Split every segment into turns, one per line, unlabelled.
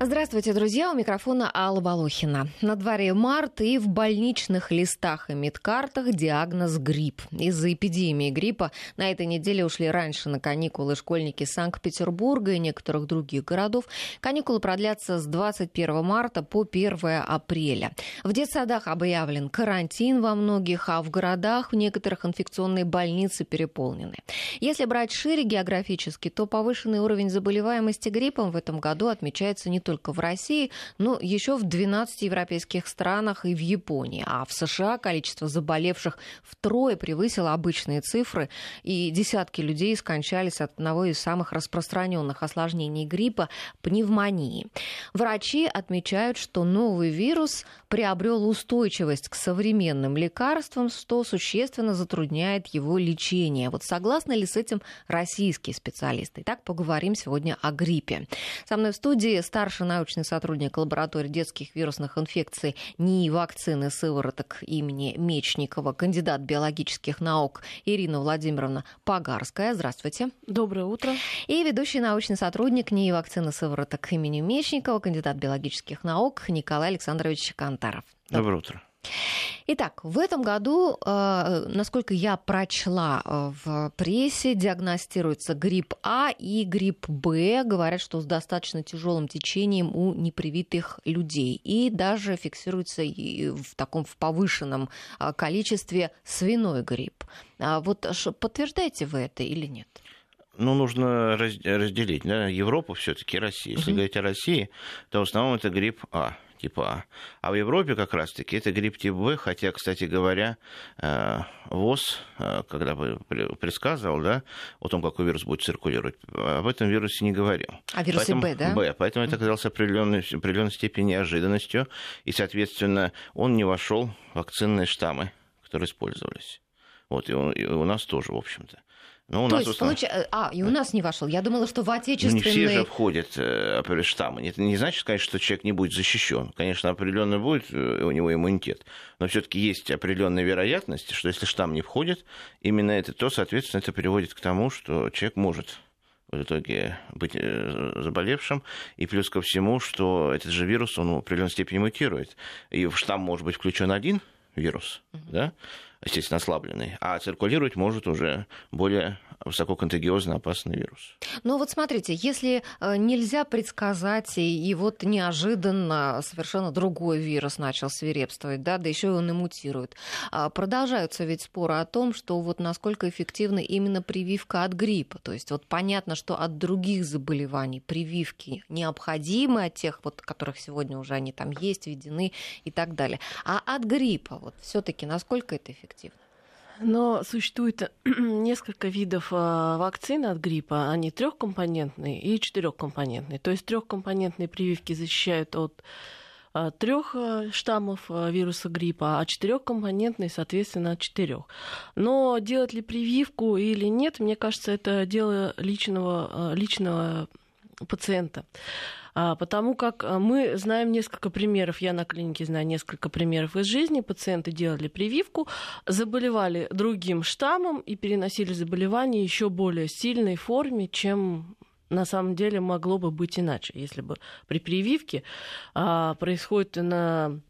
Здравствуйте, друзья! У микрофона Алла Волохина. На дворе март и в больничных листах и медкартах диагноз грипп. Из-за эпидемии гриппа на этой неделе ушли раньше на каникулы школьники Санкт-Петербурга и некоторых других городов. Каникулы продлятся с 21 марта по 1 апреля. В детсадах объявлен карантин во многих, а в городах в некоторых инфекционные больницы переполнены. Если брать шире географически, то повышенный уровень заболеваемости гриппом в этом году отмечается не только в России, но еще в 12 европейских странах и в Японии. А в США количество заболевших втрое превысило обычные цифры, и десятки людей скончались от одного из самых распространенных осложнений гриппа – пневмонии. Врачи отмечают, что новый вирус приобрел устойчивость к современным лекарствам, что существенно затрудняет его лечение. Вот согласны ли с этим российские специалисты? Итак, поговорим сегодня о гриппе. Со мной в студии старший старший научный сотрудник лаборатории детских вирусных инфекций НИИ вакцины сывороток имени Мечникова, кандидат биологических наук Ирина Владимировна Погарская. Здравствуйте.
Доброе утро.
И ведущий научный сотрудник НИИ вакцины сывороток имени Мечникова, кандидат биологических наук Николай Александрович Кантаров.
Доброе утро.
Итак, в этом году, э, насколько я прочла э, в прессе, диагностируется грипп А и грипп Б. Говорят, что с достаточно тяжелым течением у непривитых людей. И даже фиксируется в таком в повышенном э, количестве свиной грипп. А вот подтверждаете вы это или нет?
ну, нужно разделить да, Европу все-таки Россию. Если uh-huh. говорить о России, то в основном это грипп А типа А. А в Европе как раз-таки это грипп типа В, хотя, кстати говоря, э, ВОЗ, э, когда бы предсказывал, да, о том, какой вирус будет циркулировать, об этом вирусе не говорил.
А вирусе Б, да?
Б, поэтому это оказалось определенной, определенной степени неожиданностью, и, соответственно, он не вошел в вакцинные штаммы, которые использовались. Вот, и у, и у нас тоже, в общем-то.
Ну, у То нас есть, получ... А, и у нас не вошел. Я думала, что в отечественные...
Ну, не все же входят э, штаммы. Это не значит, конечно, что человек не будет защищен. Конечно, определенно будет э, у него иммунитет. Но все-таки есть определенная вероятность, что если штамм не входит, именно это, то, соответственно, это приводит к тому, что человек может в итоге быть э, заболевшим, и плюс ко всему, что этот же вирус, он в определенной степени мутирует. И в штамм может быть включен один вирус, mm-hmm. да, естественно, ослабленный, а циркулировать может уже более высококонтагиозный опасный вирус.
Ну вот смотрите, если э, нельзя предсказать, и, вот неожиданно совершенно другой вирус начал свирепствовать, да, да еще и он и мутирует, а, продолжаются ведь споры о том, что вот насколько эффективна именно прививка от гриппа. То есть вот понятно, что от других заболеваний прививки необходимы, от тех, вот, которых сегодня уже они там есть, введены и так далее. А от гриппа вот все-таки насколько это эффективно?
Но существует несколько видов а, вакцин от гриппа. Они трехкомпонентные и четырехкомпонентные. То есть трехкомпонентные прививки защищают от а, трех а, штаммов вируса гриппа, а четырехкомпонентные, соответственно, от четырех. Но делать ли прививку или нет, мне кажется, это дело личного, личного пациента. А, потому как а, мы знаем несколько примеров, я на клинике знаю несколько примеров из жизни, пациенты делали прививку, заболевали другим штаммом и переносили заболевание еще более сильной форме, чем на самом деле могло бы быть иначе, если бы при прививке а, происходит на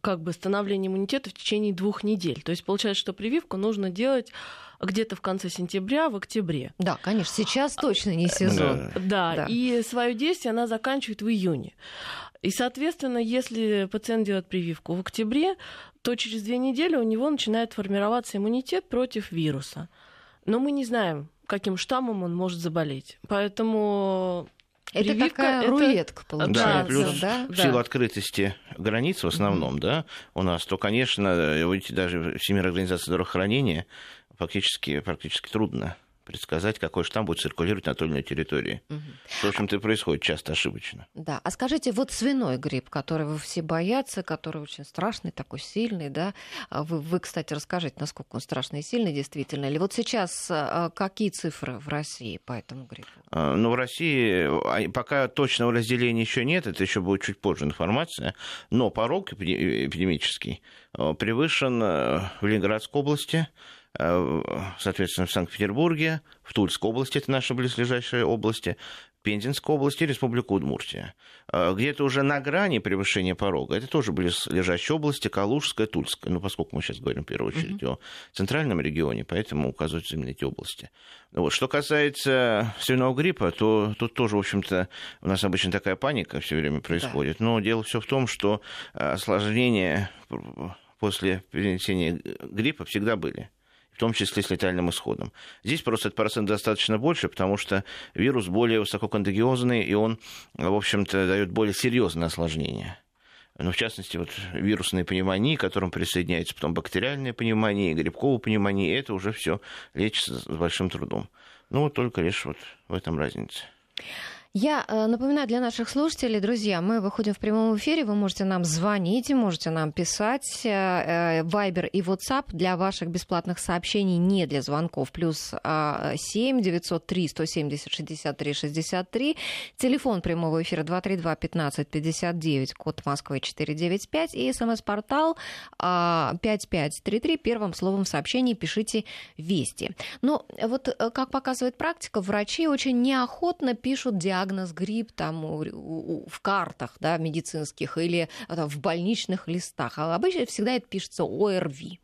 как бы становление иммунитета в течение двух недель. То есть получается, что прививку нужно делать где-то в конце сентября, в октябре.
Да, конечно, сейчас точно не сезон.
Да, да. и свое действие она заканчивает в июне. И, соответственно, если пациент делает прививку в октябре, то через две недели у него начинает формироваться иммунитет против вируса. Но мы не знаем, каким штаммом он может заболеть. Поэтому
это Прививка, такая это... рулетка получается.
Да, плюс да? в силу да. открытости границ в основном, mm-hmm. да, у нас, то, конечно, видите, даже Всемирная организация здравоохранения фактически практически трудно предсказать, какой штамм будет циркулировать на той или иной территории. Угу. В общем-то, и происходит часто ошибочно.
Да. А скажите, вот свиной грипп, которого все боятся, который очень страшный, такой сильный, да? А вы, вы, кстати, расскажите, насколько он страшный и сильный действительно. Или вот сейчас а, какие цифры в России по этому гриппу?
А, ну, в России пока точного разделения еще нет, это еще будет чуть позже информация, но порог эпидемический превышен в Ленинградской области, Э, соответственно, в Санкт-Петербурге, в Тульской области, это наши близлежащие области, Пензенской области и Республику Удмуртия. А, где-то уже на грани превышения порога. Это тоже были лежащие области, Калужская, Тульская. Ну, поскольку мы сейчас говорим в первую очередь mm-hmm. о центральном регионе, поэтому указываются именно эти области. Вот. Что касается свиного гриппа, то тут тоже, в общем-то, у нас обычно такая паника все время происходит. Да. Но дело все в том, что осложнения после перенесения гриппа всегда были том числе с летальным исходом. Здесь просто этот процент достаточно больше, потому что вирус более высококонтагиозный, и он, в общем-то, дает более серьезные осложнения. Ну, в частности, вот вирусные пневмонии, к которым присоединяется потом бактериальная пневмония, грибковая пневмония, это уже все лечится с большим трудом. Ну, вот только лишь вот в этом разница.
Я э, напоминаю для наших слушателей, друзья, мы выходим в прямом эфире, вы можете нам звонить, можете нам писать. Вайбер и WhatsApp для ваших бесплатных сообщений, не для звонков. Плюс 7 903 170 63 63. Телефон прямого эфира 232 15 59, код Москвы 495. И смс-портал 5533. Первым словом в сообщении пишите «Вести». Но вот, э, как показывает практика, врачи очень неохотно пишут диагноз диагноз грипп там в картах да, медицинских или там, в больничных листах. А обычно всегда это пишется ОРВИ.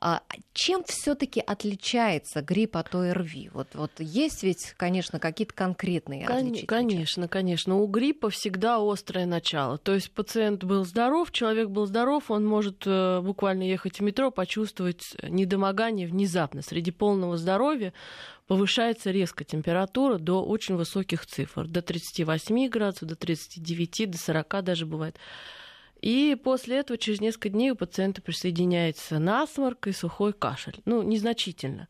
А чем все-таки отличается грипп от ОРВИ? Вот, вот есть ведь, конечно, какие-то конкретные
Кон- Конечно, конечно. У гриппа всегда острое начало. То есть пациент был здоров, человек был здоров, он может э, буквально ехать в метро, почувствовать недомогание внезапно. Среди полного здоровья повышается резко температура до очень высоких цифр, до 38 градусов, до 39, до 40 даже бывает. И после этого через несколько дней у пациента присоединяется насморк и сухой кашель. Ну, незначительно.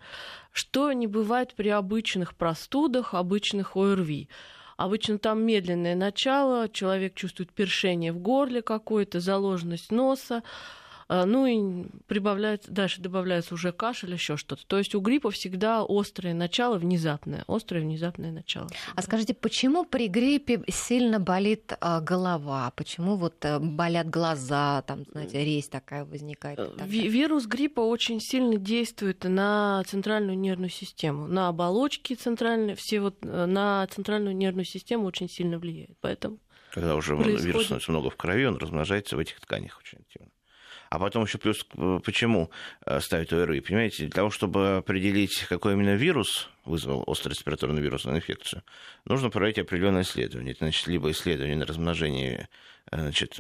Что не бывает при обычных простудах, обычных ОРВИ. Обычно там медленное начало, человек чувствует першение в горле какое-то, заложенность носа, ну и прибавляется, дальше добавляется уже кашель, еще что-то. То есть у гриппа всегда острое начало, внезапное. Острое внезапное начало.
А скажите, почему при гриппе сильно болит а, голова? Почему вот а, болят глаза, там, знаете, резь такая возникает?
Э, вирус гриппа очень сильно действует на центральную нервную систему, на оболочки центральные, все вот э, на центральную нервную систему очень сильно влияет. Поэтому
когда уже происходит... вирус становится много в крови, он размножается в этих тканях очень активно. А потом еще плюс, э, почему э, ставят ОРВИ, понимаете? Для того, чтобы определить, какой именно вирус вызвал острую респираторную вирусную инфекцию, нужно проводить определенное исследование. Это, значит, либо исследование на размножение э, значит,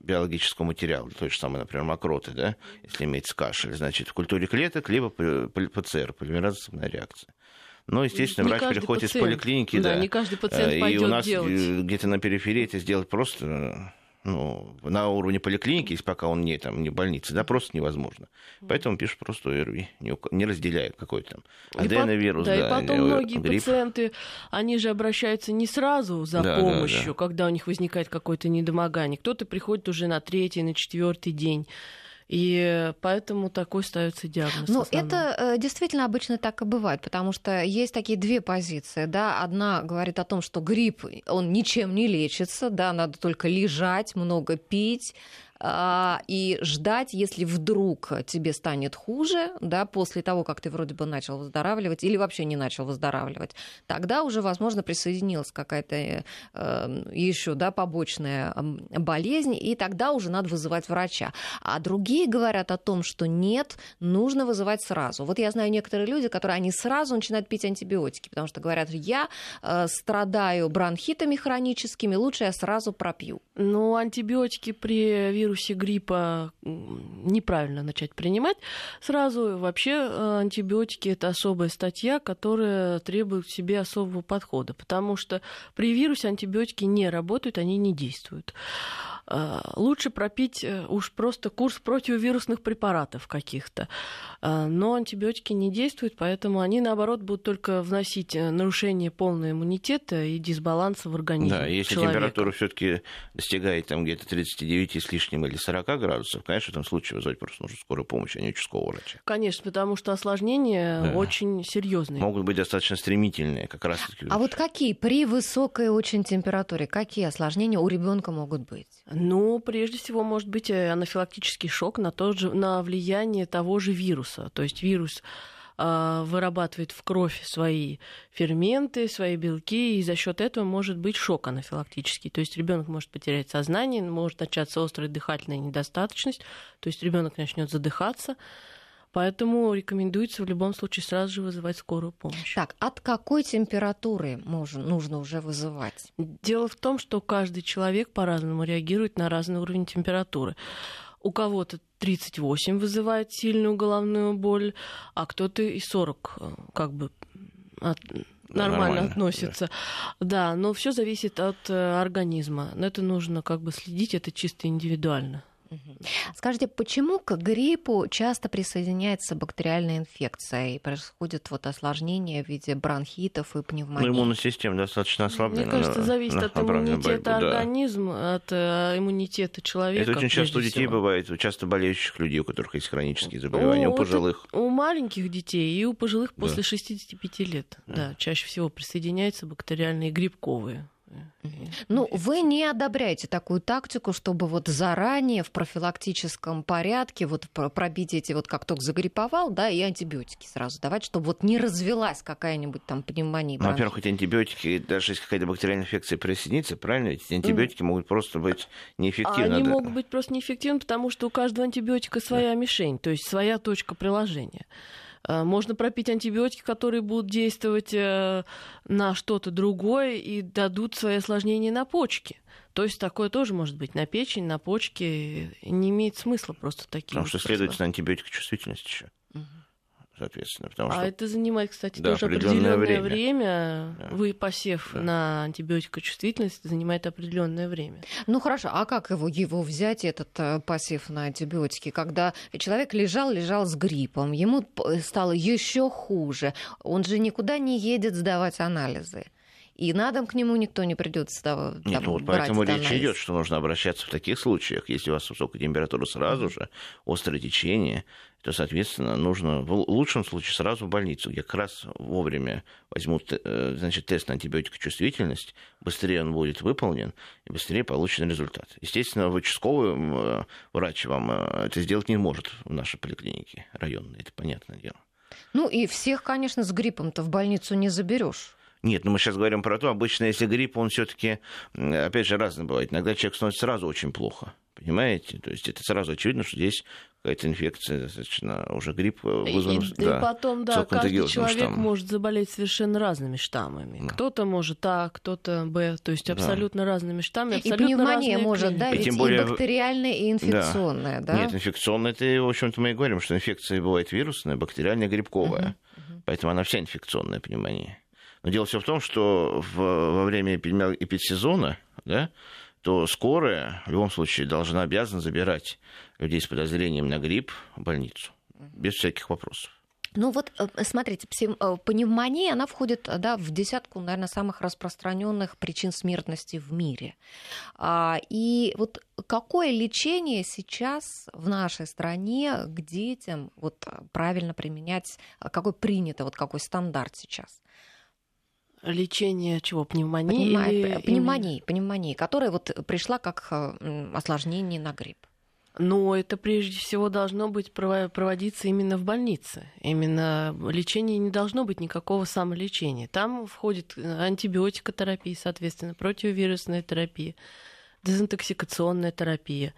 биологического материала, то же самое, например, мокроты, да, если имеется кашель, значит, в культуре клеток, либо ПЦР, полимеразная реакция. Но, естественно, не врач приходит пациент, из поликлиники,
да, да, не каждый пациент
и у нас
делать.
где-то на периферии это сделать просто ну, на уровне поликлиники, если пока он не, там, не в больнице, да, просто невозможно. Поэтому пишут просто ОРВИ, не, не разделяя какой там аденовирус.
Да, да, и потом многие грипп. пациенты, они же обращаются не сразу за да, помощью, да, да. когда у них возникает какое-то недомогание. Кто-то приходит уже на третий, на четвертый день. И поэтому такой ставится диагноз.
Ну, это э, действительно обычно так и бывает, потому что есть такие две позиции. Да? Одна говорит о том, что грипп, он ничем не лечится, да, надо только лежать, много пить, и ждать, если вдруг тебе станет хуже, да, после того, как ты вроде бы начал выздоравливать или вообще не начал выздоравливать, тогда уже, возможно, присоединилась какая-то эм, еще, да, побочная болезнь, и тогда уже надо вызывать врача. А другие говорят о том, что нет, нужно вызывать сразу. Вот я знаю некоторые люди, которые они сразу начинают пить антибиотики, потому что говорят, я э, страдаю бронхитами хроническими, лучше я сразу пропью.
Ну, антибиотики при вирусе вирусе гриппа неправильно начать принимать сразу. Вообще э, антибиотики это особая статья, которая требует в себе особого подхода, потому что при вирусе антибиотики не работают, они не действуют. Э, лучше пропить э, уж просто курс противовирусных препаратов каких-то. Э, но антибиотики не действуют, поэтому они, наоборот, будут только вносить нарушение полного иммунитета и дисбаланса в организме
Да, если человека. температура все таки достигает там где-то 39 с лишним или 40 градусов, конечно, в этом случае вызвать просто нужно скорую помощь, а не участкового врача.
Конечно, потому что осложнения да. очень серьезные.
Могут быть достаточно стремительные, как раз
таки. А вот какие при высокой очень температуре, какие осложнения у ребенка могут быть?
Ну, прежде всего, может быть э, анафилактический шок на, тот же, на влияние того же вируса. То есть вирус а, вырабатывает в кровь свои ферменты, свои белки, и за счет этого может быть шок анафилактический. То есть ребенок может потерять сознание, может начаться острая дыхательная недостаточность, то есть ребенок начнет задыхаться. Поэтому рекомендуется в любом случае сразу же вызывать скорую помощь.
Так, от какой температуры можно, нужно уже вызывать?
Дело в том, что каждый человек по-разному реагирует на разный уровень температуры. У кого-то 38 вызывает сильную головную боль, а кто-то и 40 э, как бы от, нормально, нормально относится. Да. да, но все зависит от э, организма. Это нужно как бы следить, это чисто индивидуально.
Скажите, почему к гриппу часто присоединяется бактериальная инфекция и происходит вот осложнение в виде бронхитов и пневмонии?
Ну, иммунная система достаточно ослаблена.
Мне кажется, зависит на, от иммунитета борьбу, организма, да. от э, иммунитета человека.
Это очень часто у детей всего. бывает, часто болеющих людей, у которых есть хронические заболевания, у, у пожилых.
У маленьких детей и у пожилых после да. 65 лет, да. да, чаще всего присоединяются бактериальные грибковые.
Ну, вы не одобряете такую тактику, чтобы вот заранее в профилактическом порядке вот пробить эти вот как только загриповал, да, и антибиотики сразу давать, чтобы вот не развелась какая-нибудь там пневмония.
Ну, во-первых, эти антибиотики, даже если какая-то бактериальная инфекция присоединится, правильно, эти антибиотики mm. могут просто быть неэффективны.
Они да. могут быть просто неэффективны, потому что у каждого антибиотика своя да. мишень, то есть своя точка приложения. Э, можно пропить антибиотики, которые будут действовать э, на что-то другое и дадут свои осложнения на почки. То есть такое тоже может быть на печень, на почки. Не имеет смысла просто такие.
Потому что, следовательно, антибиотикочувствительность еще. Соответственно. Потому
а
что...
это занимает, кстати, да, тоже определенное время. время. Да. Вы посев да. на антибиотикочувствительность занимает определенное время.
Ну хорошо, а как его, его взять, этот э, посев на антибиотики, когда человек лежал, лежал с гриппом, ему стало еще хуже, он же никуда не едет сдавать анализы и на дом к нему никто не придет сдавать.
Нет, ну вот поэтому речь идет, что нужно обращаться в таких случаях, если у вас высокая температура сразу же, острое течение, то, соответственно, нужно в лучшем случае сразу в больницу, где как раз вовремя возьмут э, значит, тест на антибиотикочувствительность, быстрее он будет выполнен, и быстрее получен результат. Естественно, участковый э, врач вам э, это сделать не может в нашей поликлинике районной, это понятное дело.
Ну и всех, конечно, с гриппом-то в больницу не заберешь.
Нет, ну мы сейчас говорим про то, обычно, если грипп, он все-таки, опять же, разный бывает. Иногда человек становится сразу очень плохо. Понимаете? То есть это сразу очевидно, что здесь какая-то инфекция, достаточно уже грипп вызван.
И, да, и потом, да, каждый человек штаммом. может заболеть совершенно разными штаммами. Да. Кто-то может А, кто-то Б, то есть абсолютно да. разными штаммами. Абсолютно
и пневмония может, да, и ведь тем более... и бактериальная, и инфекционная, да?
да? Нет, инфекционная, это, в общем-то, мы и говорим, что инфекция бывает вирусная, бактериальная, грибковая. Uh-huh. Uh-huh. Поэтому она вся инфекционная пневмония. Но дело все в том, что в, во время эпидсезона, да, то скорая в любом случае должна обязана забирать людей с подозрением на грипп в больницу. Без всяких вопросов.
Ну вот, э, смотрите, э, пневмония, она входит да, в десятку, наверное, самых распространенных причин смертности в мире. А, и вот какое лечение сейчас в нашей стране к детям вот, правильно применять, какой принято, вот какой стандарт сейчас?
Лечение чего? Пневмонии? Пневмо...
Или... Пневмонии, пневмонии, которая вот пришла как э, осложнение на грипп.
Но это прежде всего должно быть проводиться именно в больнице. Именно лечение не должно быть никакого самолечения. Там входит э, антибиотикотерапия, соответственно, противовирусная терапия, дезинтоксикационная терапия.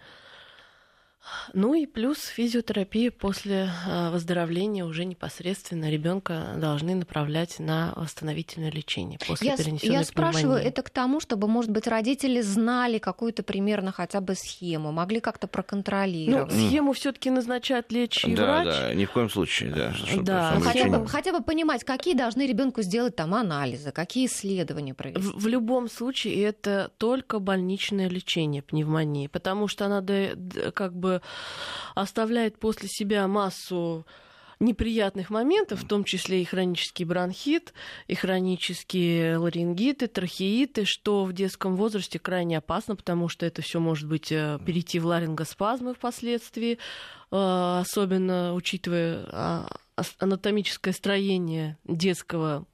Ну и плюс физиотерапия после а, выздоровления уже непосредственно ребенка должны направлять на восстановительное лечение после
я,
перенесенной
Я спрашиваю это к тому, чтобы, может быть, родители знали какую-то примерно хотя бы схему, могли как-то проконтролировать.
Ну, схему все-таки назначает лечащий
да,
врач.
Да, ни в коем случае, да.
да. Хотя, бы, хотя бы понимать, какие должны ребенку сделать там анализы, какие исследования провести.
В, в любом случае это только больничное лечение пневмонии, потому что она как бы оставляет после себя массу неприятных моментов, в том числе и хронический бронхит, и хронические ларингиты, трахеиты, что в детском возрасте крайне опасно, потому что это все может быть э, перейти в ларингоспазмы впоследствии, э, особенно учитывая а, анатомическое строение детского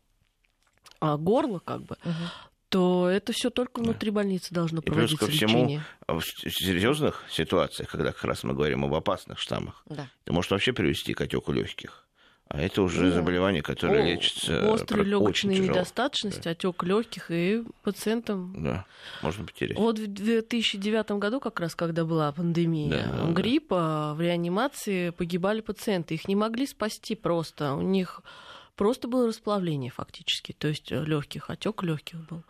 а, горла, как бы, угу то это все только внутри больницы должно проводиться и плюс ко всему, лечение.
в серьезных ситуациях, когда как раз мы говорим об опасных штаммах, да. это может вообще привести к отеку легких. А это уже
Да.
заболевание, которое
О,
лечится
Острая
про- очень
легочная недостаточность, отек легких и пациентам
Да, можно потерять.
Вот в 2009 году, как раз когда была пандемия
Да, да, да.
гриппа, в реанимации погибали пациенты. Их не могли спасти просто. У них просто было расплавление фактически, то есть легких, отек легких был.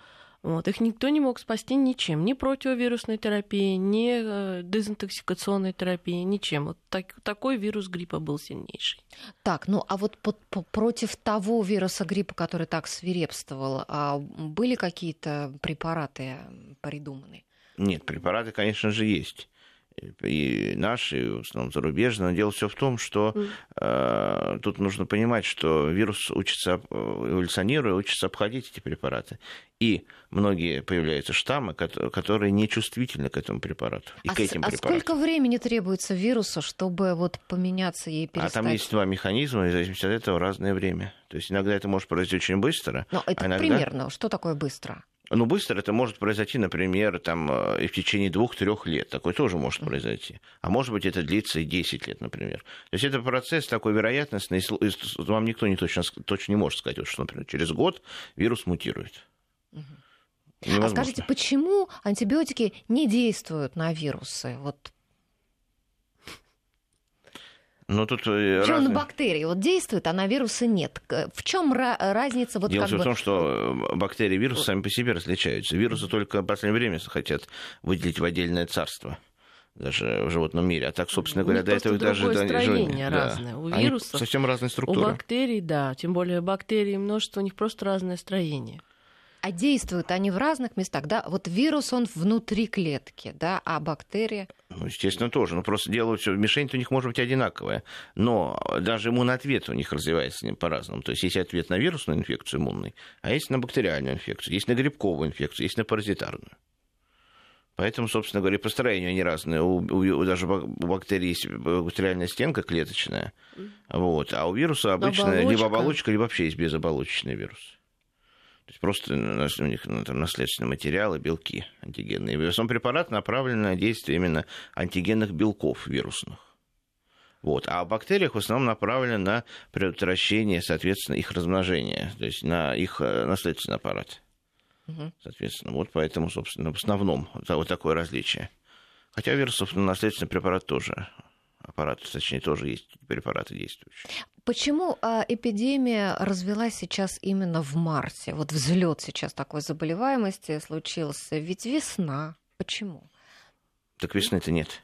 Вот. Их никто не мог спасти ничем, ни противовирусной терапией, ни э, дезинтоксикационной терапией, ничем. Вот так- такой вирус гриппа был сильнейший.
Так, ну а вот по- по- против того вируса гриппа, который так свирепствовал, а были какие-то препараты придуманы?
Нет, препараты, конечно же, есть. И наши, и в основном зарубежные. Но дело все в том, что э, тут нужно понимать, что вирус учится, об- эволюционируя, учится обходить эти препараты. И многие появляются штаммы, кото- которые не чувствительны к этому препарату и
а,
к
с-
этим
а
препаратам.
сколько времени требуется вирусу, чтобы вот поменяться и
А
перестать?
там есть два механизма, и в зависимости от этого разное время. То есть иногда это может произойти очень быстро.
Ну, это
а иногда...
примерно. Что такое быстро?
Ну, быстро это может произойти, например, там, э, и в течение двух-трех лет. Такое тоже может произойти. А может быть, это длится и 10 лет, например. То есть это процесс такой вероятностный. Вам никто не точно, точно не может сказать, что, например, через год вирус мутирует.
А
Невозможно.
скажите, почему антибиотики не действуют на вирусы? Вот
Ну, тут э,
Причем
разные-
на бактерии вот действует, а на вирусы нет. В чем разница? Вот
Дело
как
в
бы...
том, что э, бактерии и вирусы сами по себе различаются. Вирусы только в последнее время хотят выделить в отдельное царство даже в животном мире. А так, собственно
У
говоря, до этого даже... до-
строение
да.
разное. У
Они
вирусов-
совсем разные
У
структуры.
бактерий, да, тем более бактерий множество, у них просто разное строение.
А действуют они в разных местах, да? Вот вирус, он внутри клетки, да, а бактерия...
Ну, естественно, тоже. Но просто дело все, мишень у них может быть одинаковая. Но даже иммунответ у них развивается по-разному. То есть есть ответ на вирусную инфекцию иммунный, а есть на бактериальную инфекцию, есть на грибковую инфекцию, есть на паразитарную. Поэтому, собственно говоря, и по строению они разные. У, у- даже бак- у бактерий есть бактериальная стенка клеточная, вот, а у вируса обычно либо
Оболочка.
оболочка, либо вообще есть безоболочечный вирус. То есть просто у них ну, там, наследственные материалы, белки антигенные. И основном препарат направлен на действие именно антигенных белков вирусных. Вот. А в бактериях в основном направлено на предотвращение, соответственно, их размножения, то есть на их э, наследственный аппарат.
Мгм.
Соответственно, вот поэтому, собственно, в основном вот такое различие. Хотя вирусов на наследственный препарат тоже, аппарат, точнее, тоже есть препараты действующие.
Почему а, эпидемия развелась сейчас именно в марте? Вот взлет сейчас такой заболеваемости случился. Ведь весна. Почему?
Так весны-то нет.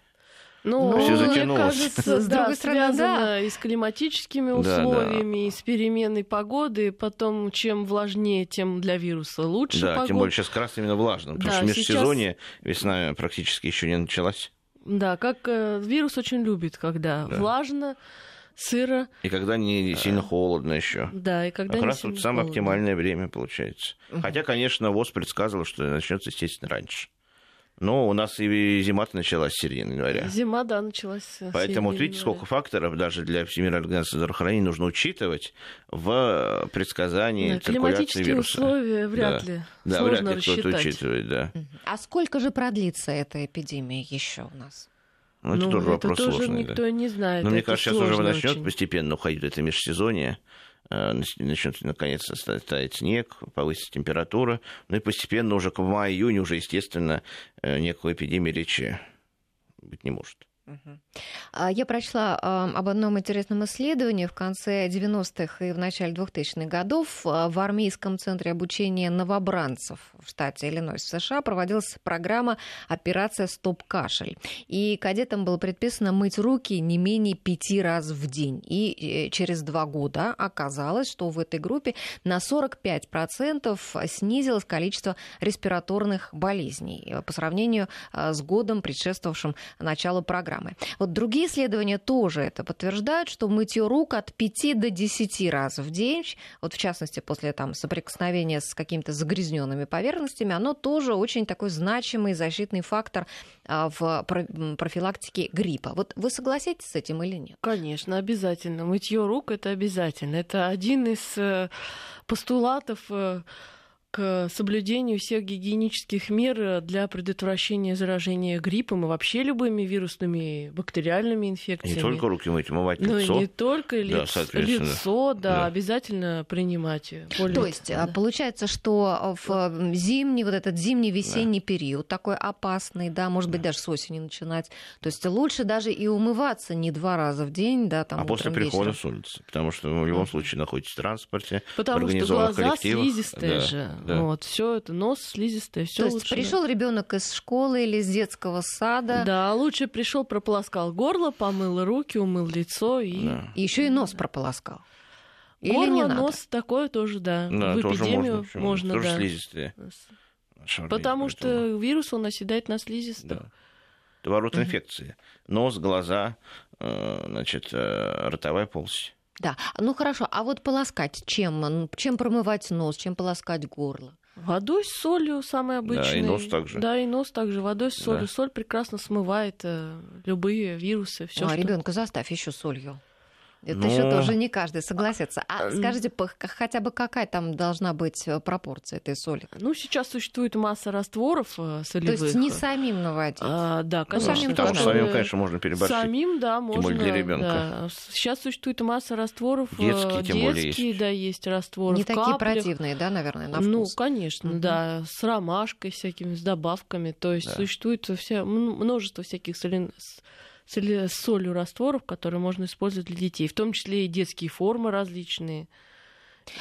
Ну,
Всё
мне
затянулось.
кажется,
С
да,
другой стороны,
связано
да.
и с климатическими
Да, да.
условиями, и с переменной погоды. Потом, чем влажнее, тем для вируса лучше
да,
погода.
тем более сейчас как раз именно влажно, потому
Да,
что
сейчас-
межсезонье весна практически еще не началась.
Да, как э, вирус очень любит, когда
Да.
влажно, сыро,
И когда не сильно холодно еще.
да, и когда
Как
не
раз
сильно
вот самое
холодно.
оптимальное время получается. Хотя, конечно, ВОЗ предсказывал, что начнется, естественно, раньше. Но у нас и зима-то началась с середины января.
Зима, да, началась. с
Поэтому вот видите,
января.
сколько факторов даже для Всемирной организации здравоохранения нужно учитывать в предсказании
Да,
циркуляции
климатические
вируса.
условия вряд
Да.
ли
Да,
сложно
вряд ли кто-то
рассчитать.
учитывает, да.
А сколько же продлится эта эпидемия еще у нас?
Ну, это
Ну,
тоже
это
вопрос
тоже
сложный. да.
никто не знает.
Но мне
это
кажется, сейчас уже начнет
очень.
постепенно уходить в это межсезонье. Э, Начнет наконец таять снег, повысится температура. Ну и постепенно уже к маю-июню уже, естественно, э, никакой эпидемии речи быть не может.
А, Я прочла а, об одном интересном исследовании в конце 90-х и в начале 2000-х годов а, в армейском центре обучения новобранцев в штате Иллинойс в США проводилась программа «Операция «Стоп-кашель». И кадетам было предписано мыть руки не менее пяти раз в день. И э, через два года оказалось, что в этой группе на 45% снизилось количество респираторных болезней э, по сравнению э, с годом, предшествовавшим началу программы. Вот другие исследования тоже это подтверждают, что мытье рук от 5 до 10 раз в день, вот в частности после там, соприкосновения с какими-то загрязненными поверхностями, оно тоже очень такой значимый защитный фактор а, в профилактике гриппа. Вот вы согласитесь с этим или нет?
Конечно, обязательно. Мытье рук это обязательно. Это один из э, постулатов, э, к соблюдению всех гигиенических мер для предотвращения заражения гриппом и вообще любыми вирусными бактериальными инфекциями.
Не только руки мыть, умывать
ну,
лицо.
не только лицо,
да,
лицо да,
да,
обязательно принимать.
То есть
да.
получается, что в зимний, вот этот зимний весенний да. период такой опасный, да, может быть, даже с осени начинать. То есть лучше даже и умываться не два раза в день, да, там
А после прихода
вечером.
с улицы, потому что вы в любом случае находитесь в транспорте,
Потому
в
что глаза
коллективах.
слизистые
да,
же.
Да.
Вот, все это нос слизистый, все
То есть пришел ребенок из школы или из детского сада.
Да, лучше пришел, прополоскал горло, помыл руки, умыл лицо и.
Да.
Еще и нос прополоскал. Или
Горло,
не надо?
нос такое тоже, да.
Да,
в
тоже
эпидемию
можно.
можно,
тоже
да.
слизистые.
Потому что вирус, он оседает на слизистых.
Да. Это ворот инфекции. Нос, глаза, э, значит, э, ротовая полость.
Да. Ну хорошо, а вот полоскать чем? М, Чем промывать нос, чем полоскать горло?
Водой с солью самый обычный.
нос также.
Да, и нос также. Водой с солью.
Да.
Соль прекрасно смывает э, любые вирусы. Все,
а
что...
ребенка заставь еще солью. Это
Ну,
еще тоже не каждый согласится. А
М.
скажите, хотя бы какая там должна быть э, пропорция этой соли?
Ну, сейчас существует масса растворов э,
То
солевых.
есть не самим наводить.
А, да,
Ну,
конечно.
самим
Потому что самим, конечно, можно переборщить.
Самим, да, можно.
более для ребенка.
да. Сейчас существует масса растворов. э,
Детские, тем более,
детские,
есть.
да, есть растворы.
не
в
такие
каплях.
противные, да, наверное, на
Ну,
вкус?
конечно,
Мгм.
да, с ромашкой всякими, с добавками. То есть
Да.
существует вся, м- множество всяких солен- с- солью растворов, которые можно использовать для детей, в том числе и детские формы различные.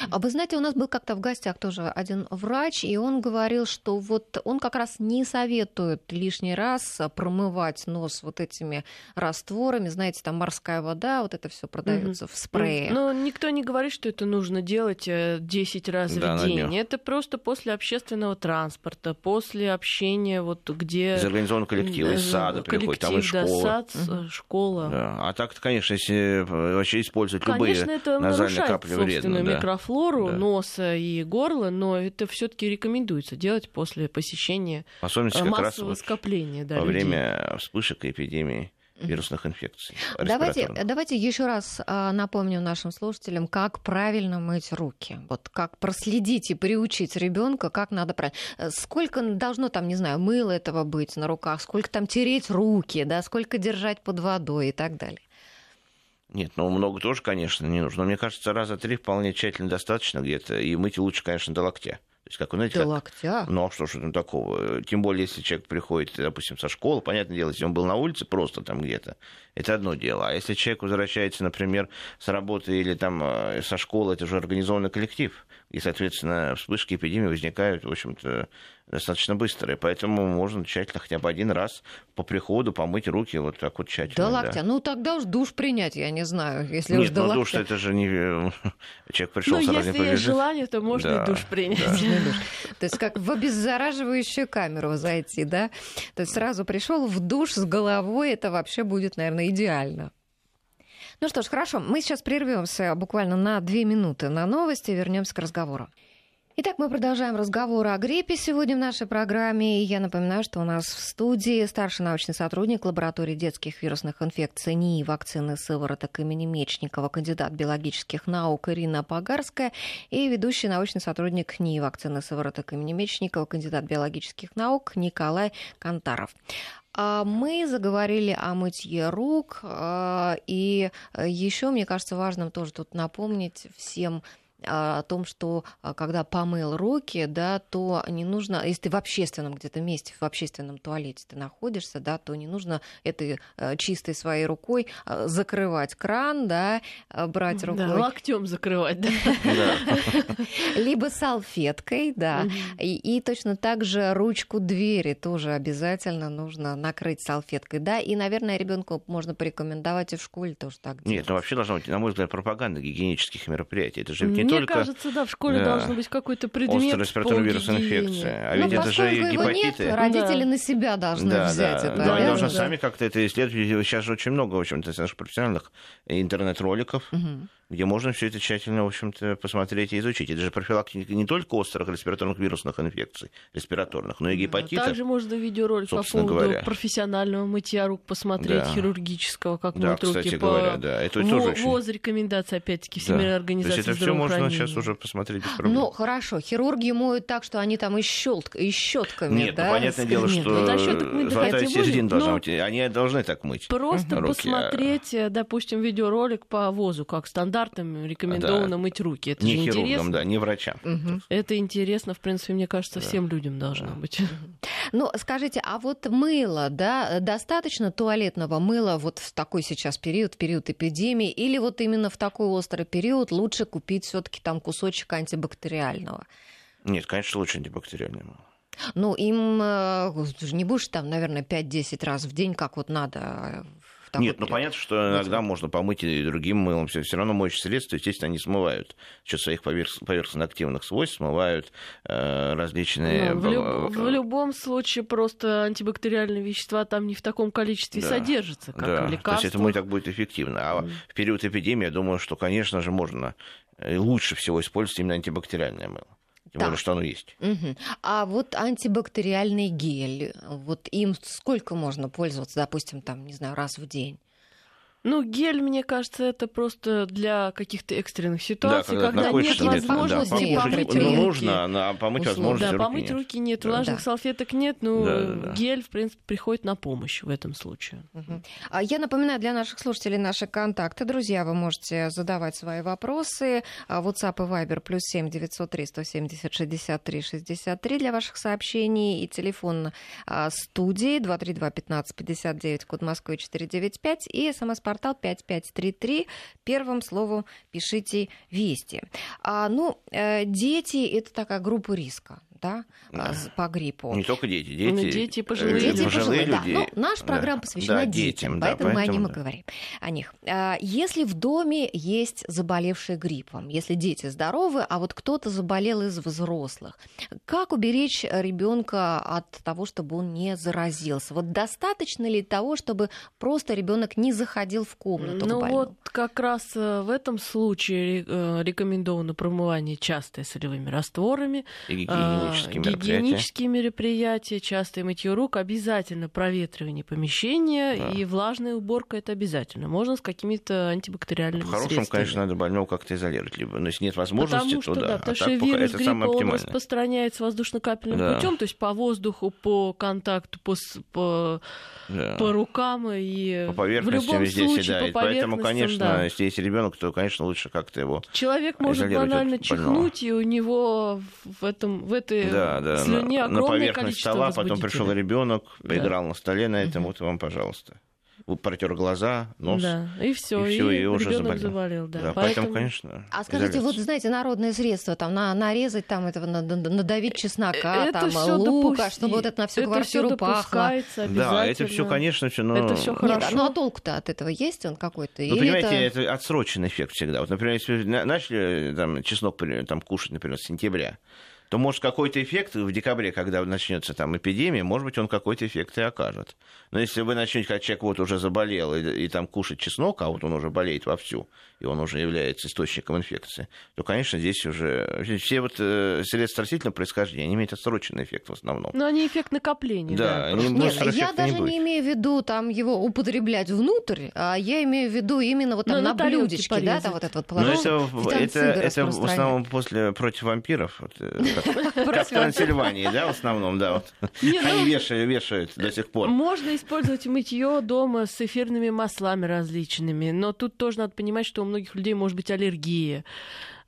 А вы знаете, у нас был как-то в гостях тоже один врач, и он говорил, что вот он как раз не советует лишний раз промывать нос вот этими растворами. Знаете, там морская вода, вот это все продается в спрее.
Но никто не говорит, что это нужно делать э, 10 раз
Да,
в день. Это просто после общественного транспорта, после общения, вот где...
Из организованного коллектива, из
Э,
сада приходит, там из
коллектив, да,
школы.
сад, с- школа.
Да. А так-то, конечно, если э, вообще использовать любые
Конечно, это
назальные
нарушает
капли вредно.
собственную микрофлору
Да.
носа и горла, но это все-таки рекомендуется делать после посещения
особенности
э,
как раз
массового
вот
скопления да,
во
людей.
время вспышек и эпидемии вирусных инфекций.
Давайте, давайте еще раз а, напомним нашим слушателям, как правильно мыть руки. Вот как проследить и приучить ребенка, как надо правильно. Э, Сколько должно там, не знаю, мыла этого быть на руках, сколько там тереть руки, да, сколько держать под водой и так далее.
Нет, ну много тоже, конечно, не нужно. Но мне кажется, раза три вполне тщательно достаточно где-то. И мыть лучше, конечно, до локтя. То есть, как вы знаете,
До
как-
локтя.
Ну а что ж там такого? Тем более, если человек приходит, допустим, со школы, понятное дело, если он был на улице просто там где-то, это одно дело. А если человек возвращается, например, с работы или там э, со школы, это уже организованный коллектив, и, соответственно, вспышки эпидемии возникают, в общем-то, достаточно быстро. И поэтому можно тщательно хотя бы один раз по приходу помыть руки вот так вот тщательно.
До
да.
локтя. Ну тогда уж душ принять, я не знаю, если уж
Нет,
до
ну
локтя.
душ это же не... Человек пришел
Ну,
сразу не
если есть
побежит.
желание, то можно
Да,
и душ принять.
да.
То есть как в обеззараживающую камеру зайти, да? То есть сразу пришел в душ с головой, это вообще будет, наверное, идеально. Ну что ж, хорошо, мы сейчас прервемся буквально на две минуты на новости вернемся к разговору. Итак, мы продолжаем разговор о гриппе сегодня в нашей программе. И я напоминаю, что у нас в студии старший научный сотрудник лаборатории детских вирусных инфекций НИИ вакцины сывороток имени Мечникова, кандидат биологических наук Ирина Погарская и ведущий научный сотрудник НИИ вакцины сывороток имени Мечникова, кандидат биологических наук Николай Кантаров. А Мы заговорили о мытье рук, а, и еще, мне кажется, важным тоже тут напомнить всем о том, что а, когда помыл руки, да, то не нужно, если ты в общественном где-то месте, в общественном туалете ты находишься, да, то не нужно этой э, чистой своей рукой закрывать кран, да, брать
Да,
рукой,
локтем закрывать, да.
Да.
либо салфеткой, да, и, точно так же ручку двери тоже обязательно нужно накрыть салфеткой, да, и, наверное, ребенку можно порекомендовать и в школе тоже так делать.
Нет, ну вообще должна быть, на мой взгляд, пропаганда гигиенических мероприятий. Это же ведь не
Мне кажется, да, в школе
Да.
должен быть какой-то предмет
респираторная вирусная
гигиене.
инфекция. А
Ну,
ведь это же и
его нет,
гепатиты.
родители
Да.
на себя должны
да,
взять
да,
это.
да, они должны сами как-то это исследовать. Сейчас же очень много, в общем-то, наших профессиональных интернет-роликов,
Мгм.
где можно все это тщательно, в общем-то, посмотреть и изучить. Это же профилактика не только острых респираторных вирусных инфекций, респираторных, но и гепатитов.
Также можно видеоролик по
собственно
поводу
говоря.
профессионального мытья рук посмотреть,
Да.
хирургического, как
Да,
мыть руки
кстати
по
говоря, да. Это тоже очень...
ВОЗ рекомендации, опять-таки, Всемирной
Да.
организации
То есть это все можно можно сейчас уже посмотреть без проблем.
Ну, хорошо, хирурги моют так, что они там и, щелк, и щетками,
Нет,
да?
ну, понятное дело, что
ну, мы
золотая середина должна быть. Они должны так мыть.
Просто
Руки, а-
посмотреть, э, допустим, видеоролик по ВОЗу, как стандартам рекомендовано
Да.
мыть руки. Это
Не
же
хирургам,
интересно.
да, не врачам.
Мгм.
Это интересно, в принципе, мне кажется,
Да.
всем людям должно быть.
Ну, скажите, а вот мыло, да, достаточно туалетного мыла вот в такой сейчас период, в период эпидемии, или вот именно в такой острый период лучше купить все таки там кусочек антибактериального?
Нет, конечно, лучше антибактериальное мыло.
Ну, им э, ты же не будешь там, наверное, 5-10 раз в день, как вот надо. э, в такой
Нет, ну
период.
понятно, что иногда можно помыть и другим мылом. Все, равно моющие средства, естественно, они смывают. Счет своих поверх- поверхностно-активных свойств смывают э, различные...
Ну, в, люб-
э,
в любом случае, просто антибактериальные вещества там не в таком количестве
Да.
содержатся, как
да,
в
то есть это мыть так будет эффективно. А
Мгм.
в период эпидемии, я думаю, что, конечно же, можно э, лучше всего использовать именно антибактериальное мыло. Тем
Так.
более, что оно есть.
Мгм. А вот антибактериальный гель, вот им сколько можно пользоваться, допустим, там, не знаю, раз в день?
Ну, гель, мне кажется, это просто для каких-то экстренных ситуаций,
когда
когда, нет возможности
да, помыть
ну,
руки.
нужно, а помыть
Условно.
возможности
Да,
руки
помыть
нет.
руки нет,
Да.
влажных
Да.
салфеток нет, ну,
Да, да, да.
гель, в принципе, приходит на помощь в этом случае.
Мгм. А Я напоминаю для наших слушателей наши контакты. Друзья, вы можете задавать свои вопросы. А, WhatsApp и Viber плюс 7 903 170 63 63 для ваших сообщений. И телефон а, студии 232 15 59, код Москвы 495. И смс-портал 5533. Первым словом пишите «Вести». А, ну, э, дети – это такая группа риска. Да, а,
Да.
по гриппу.
Не только дети, дети,
Ну, дети и
э,
пожилые
Дети
пожилые
пожилые, да.
люди.
Ну, наша
Да.
программа посвящена
Да,
детям,
да,
поэтому, мы о ним и
да.
говорим. О них. А, Если в доме есть заболевший гриппом, если дети здоровы, а вот кто-то заболел из взрослых, как уберечь ребенка от того, чтобы он не заразился? Вот достаточно ли того, чтобы просто ребенок не заходил в комнату
Ну вот как раз э, в этом случае э, рекомендовано промывание частое солевыми растворами,
И гигиенические мероприятия.
гигиенические мероприятия, частое мытье рук, обязательно проветривание помещения
Да.
и влажная уборка это обязательно. Можно с какими-то антибактериальными
В-хорошем,
средствами.
конечно, надо больного как-то изолировать. Либо, но если нет возможности,
Потому что,
то да.
да,
А
потому
так
что вирус
это
гриппа, он распространяется воздушно-капельным
Да.
путем, то есть по воздуху, по контакту, по, по,
Да.
по рукам и
По
в любом
везде
случае
седает.
по
Поэтому, конечно,
да.
если есть ребенок, то, конечно, лучше как-то его.
Человек может банально чихнуть, и у него в этом в этой
Да, да,
слюне
на, на
огромное
поверхность стола, потом пришел ребенок,
Да.
поиграл на столе на этом, вот вам, пожалуйста. Протер глаза, нос.
Да, и все,
и
и,
всё, и уже заболел.
заболел. Да.
Да,
Поэтому...
поэтому, конечно.
А скажите, вот
изоляция.
знаете, народные средства, там на, нарезать там этого, на- на- надавить чеснока,
это
там лука,
допусти-
чтобы вот это на всю
это
квартиру пахло.
Да, это все, конечно, все, но...
Это всё
Нет,
хорошо.
ну а толку-то от этого есть он какой-то?
Ну,
Или
понимаете,
это-
это... отсроченный эффект всегда. Вот, например, если начали там, чеснок там, кушать, например, с сентября, то, может, какой-то эффект в декабре, когда начнется там эпидемия, может быть, он какой-то эффект и окажет. Но если вы начнете, когда человек вот уже заболел, и, и там кушать чеснок, а вот он уже болеет вовсю, и он уже является источником инфекции, то, конечно, здесь уже все вот э, средства растительного происхождения, они имеют отсроченный эффект в основном.
Но они эффект накопления.
Да,
Да,
они. Ну,
Нет, я
не
даже
будет.
не имею в виду там его употреблять внутрь, а я имею в виду именно вот там
Ну,
на,
на
блюдечке, да,
порезать.
там вот это вот
Но
положил.
это, в- это, это в основном после против вампиров, вот, э, как, в Трансильвании, да, в основном, да, вот.
Не, ну,
Они вешают, вешают до сих пор.
Можно использовать мытье дома с эфирными маслами различными, но тут тоже надо понимать, что у многих людей может быть аллергия.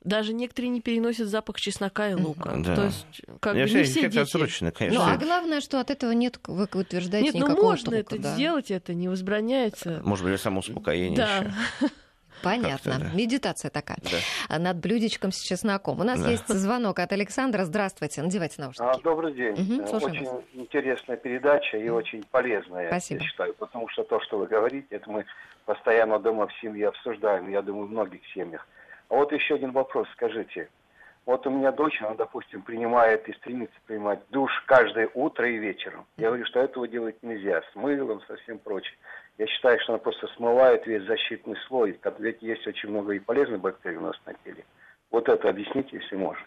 Даже некоторые не переносят запах чеснока и лука.
Да.
То есть, как
Я
бы
все
не все дети.
отсроченный,
Ну,
конечно.
а главное, что от этого нет, вы утверждаете,
Нет, ну
никакого
можно
толка,
это
да.
сделать, это не возбраняется.
Может быть, для самоуспокоения
Да.
еще.
Понятно.
Да.
Медитация такая.
Да.
А Над блюдечком с чесноком. У нас
Да.
есть звонок от Александра. Здравствуйте. Надевайте
А,
наушники.
Добрый день.
Слушаем
очень
вас.
интересная передача и очень полезная,
Спасибо.
я считаю, потому что то, что вы говорите, это мы постоянно дома в семье обсуждаем, я думаю, в многих семьях. А вот еще один вопрос, скажите. Вот у меня дочь, она, допустим, принимает и стремится принимать душ каждое утро и вечером. Я говорю, что этого делать нельзя, с мылом, со всем прочим. Я считаю, что она просто смывает весь защитный слой, ведь есть очень много и полезных бактерий у нас на теле. Вот это объясните, если можно.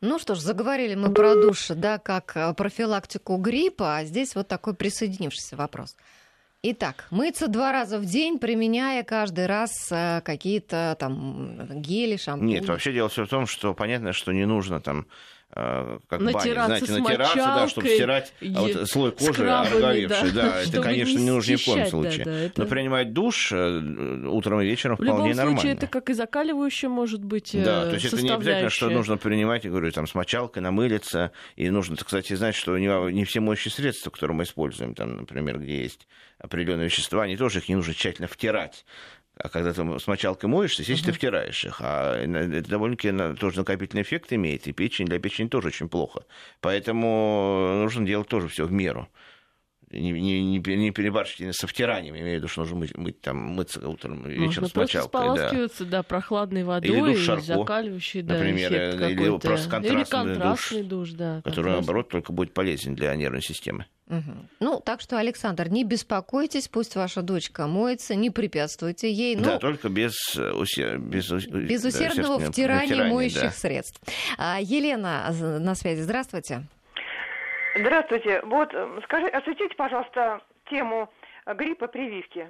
Ну что ж, заговорили мы про душ, да, как э, профилактику гриппа, а здесь вот такой присоединившийся вопрос. Итак, мыться два раза в день, применяя каждый раз э, какие-то там гели, шампуни.
Нет, вообще дело все в том, что понятно, что не нужно там э, как
натираться
баня, знаете, натираться, да, чтобы стирать а вот слой кожи ороговевший, да, да это, конечно, не нужно ни в коем случае. Да, да, это... Но принимать душ э, утром и вечером
в
вполне
нормально. В любом случае, это как и закаливающее может быть
Да, то есть это не обязательно, что нужно принимать, я говорю, там, с мочалкой, намылиться, и нужно, кстати, знать, что не, не все моющие средства, которые мы используем, там, например, где есть определенные вещества, они тоже их не нужно тщательно втирать. А когда ты с мочалкой моешься, естественно, uh-huh. ты втираешь их. А это довольно-таки тоже накопительный эффект имеет. И печень для печени тоже очень плохо. Поэтому нужно делать тоже все в меру. Не, не, не, не перебарщите со втиранием, имею в виду, что нужно мыть, мыть, там, мыться утром, вечером
Можно
с мочалкой.
да. да, прохладной водой,
или душ Шарко,
закаливающий, да,
например, или просто контрастный,
или контрастный душ,
душ
да,
который, наоборот, только будет полезен для нервной системы.
Угу. Ну, так что, Александр, не беспокойтесь, пусть ваша дочка моется, не препятствуйте ей.
Да, только без, усер... без,
без усердного да, втирания, втирания моющих да. средств. А, Елена на связи, здравствуйте.
Здравствуйте. Вот, скажи, осветите, пожалуйста, тему гриппа прививки.